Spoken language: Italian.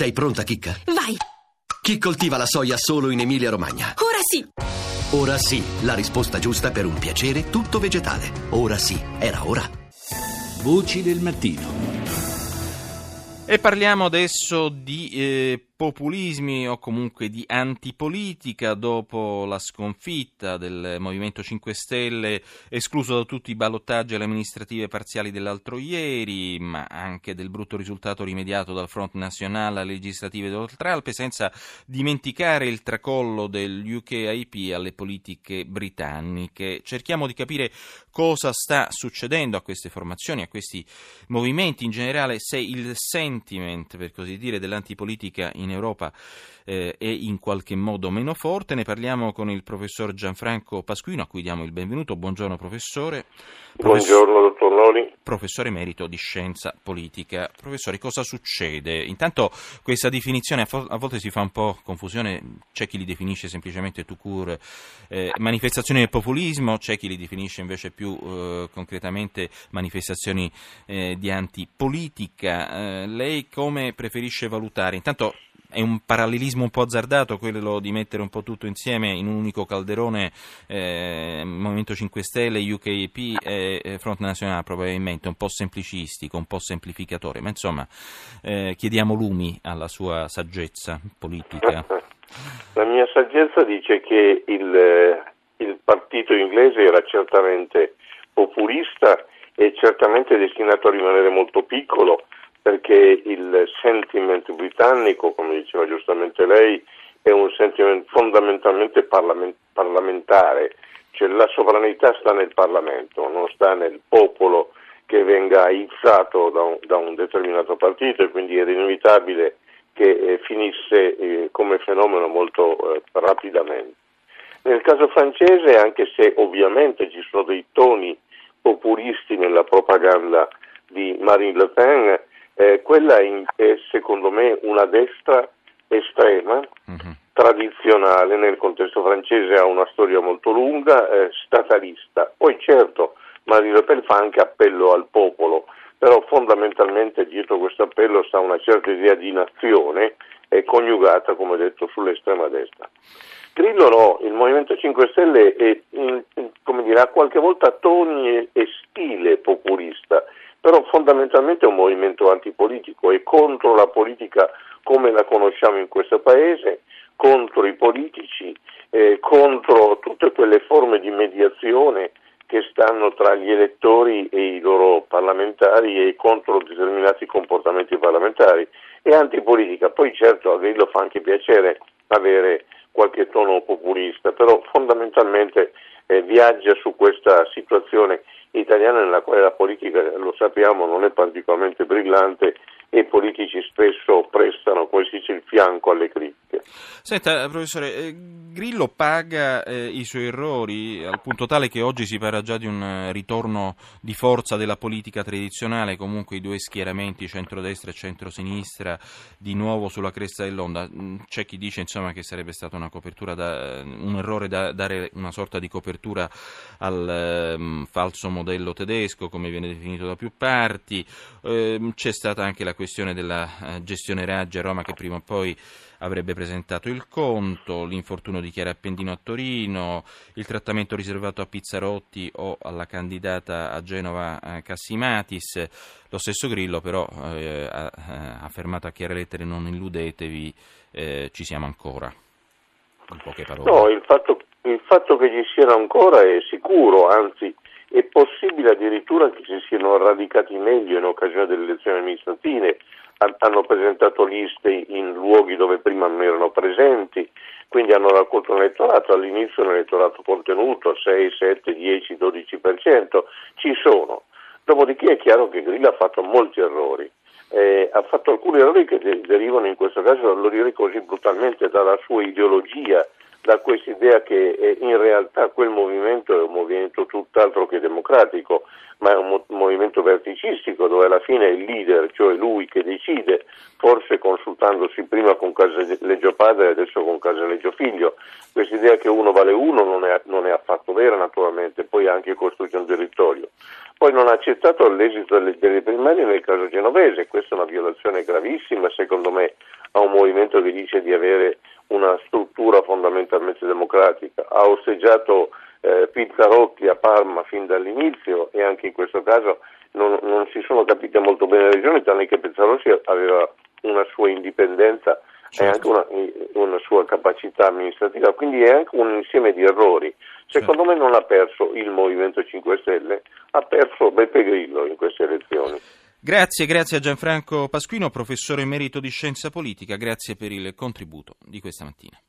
Sei pronta, Chicca? Vai! Chi coltiva la soia solo in Emilia-Romagna? Ora sì! Ora sì, la risposta giusta per un piacere tutto vegetale. Ora sì, era ora. Voci del mattino. E parliamo adesso di eh, populismi o comunque di antipolitica dopo la sconfitta del Movimento 5 Stelle, escluso da tutti i ballottaggi alle amministrative parziali dell'altro ieri, ma anche del brutto risultato rimediato dal Front Nazionale alle legislative d'Oltralpe, senza dimenticare il tracollo dell'UKIP alle politiche britanniche. Cerchiamo di capire cosa sta succedendo a queste formazioni, a questi movimenti in generale, se il sentiment, per così dire, dell'antipolitica in in Europa eh, è in qualche modo meno forte. Ne parliamo con il professor Gianfranco Pasquino, a cui diamo il benvenuto. Buongiorno professore. Buongiorno dottor Lori. Professore emerito di scienza politica. Professore, cosa succede? Intanto questa definizione a, volte si fa un po' confusione, c'è chi li definisce semplicemente tout court eh, manifestazioni del populismo, c'è chi li definisce invece più eh, concretamente manifestazioni eh, di antipolitica. Eh, lei come preferisce valutare? Intanto è un parallelismo un po' azzardato quello di mettere un po' tutto insieme in un unico calderone eh, Movimento 5 Stelle, UKP e Front Nazionale probabilmente un po' semplicistico, un po' semplificatore, ma insomma eh, chiediamo lumi alla sua saggezza politica. La mia saggezza dice che il, eh, il partito inglese era certamente populista e certamente destinato a rimanere molto piccolo perché il sentiment britannico, come diceva giustamente lei, è un sentiment fondamentalmente parlamentare, cioè la sovranità sta nel Parlamento, non sta nel popolo che venga aizzato da un, da un determinato partito e quindi era inevitabile che eh, finisse eh, come fenomeno molto eh, rapidamente. Nel caso francese, anche se ovviamente ci sono dei toni populisti nella propaganda di Marine Le Pen, eh, quella è secondo me una destra estrema, uh-huh. tradizionale nel contesto francese, ha una storia molto lunga, eh, statalista. Poi certo Marine Le Pen fa anche appello al popolo, però fondamentalmente dietro questo appello sta una certa idea di nazione e coniugata, come detto, sull'estrema destra. Grillo no, il Movimento 5 Stelle è, in, in, come dire, ha qualche volta toni e, e stile populista, però fondamentalmente è un movimento antipolitico, è contro la politica come la conosciamo in questo Paese, contro i politici, eh, contro tutte quelle forme di mediazione che stanno tra gli elettori e i loro parlamentari e contro determinati comportamenti parlamentari. È antipolitica, poi certo a Grillo fa anche piacere avere qualche tono populista, però fondamentalmente eh, viaggia su questa situazione italiana nella quale la politica, lo sappiamo, non è particolarmente brillante e i politici spesso prestano, come si dice, il fianco alle critiche. Senta, professore, eh, Grillo paga eh, i suoi errori al punto tale che oggi si parla già di un eh, ritorno di forza della politica tradizionale, comunque i due schieramenti, centrodestra e centrosinistra, di nuovo sulla cresta dell'onda. Mm, c'è chi dice insomma, che sarebbe stata una da, un errore da dare una sorta di copertura al um, falso modello tedesco, come viene definito da più parti. Eh, c'è stata anche la questione della eh, gestione Raggi a Roma che prima o poi avrebbe presentato il conto, l'infortunio di Chiara Appendino a Torino, il trattamento riservato a Pizzarotti o alla candidata a Genova eh, Cassimatis. Lo stesso Grillo però eh, ha affermato a chiare lettere non illudetevi, eh, ci siamo ancora. In poche parole. No, il fatto, il fatto che ci siano ancora è sicuro, anzi è possibile addirittura che si siano radicati meglio in occasione delle elezioni amministrative, hanno presentato liste in luoghi dove prima non erano presenti, quindi hanno raccolto un elettorato, all'inizio un elettorato contenuto, 6, 7, 10, 12%, ci sono. Dopodiché è chiaro che Grillo ha fatto molti errori, eh, ha fatto alcuni errori che derivano in questo caso, lo direi così brutalmente, dalla sua ideologia, da questa idea che eh, in realtà quel movimento è un movimento tutt'altro che democratico, ma è un mo- movimento verticistico dove alla fine è il leader, cioè lui che decide, forse consultandosi prima con Casaleggio padre e adesso con Casaleggio figlio. Questa idea che uno vale uno non è, non è affatto vera naturalmente, poi anche costruisce un territorio. Poi non ha accettato l'esito delle, delle primarie nel caso genovese, questa è una violazione gravissima secondo me a un movimento che dice di avere democratica, ha osteggiato eh, Pizzarotti a Parma fin dall'inizio e anche in questo caso non, non si sono capite molto bene le regioni, tranne che Pizzarotti aveva una sua indipendenza certo. e anche una, una, sua capacità amministrativa, quindi è anche un insieme di errori. Secondo certo. me non ha perso il Movimento 5 Stelle, ha perso Beppe Grillo in queste elezioni. Grazie, grazie a Gianfranco Pasquino, professore emerito di scienza politica, grazie per il contributo di questa mattina.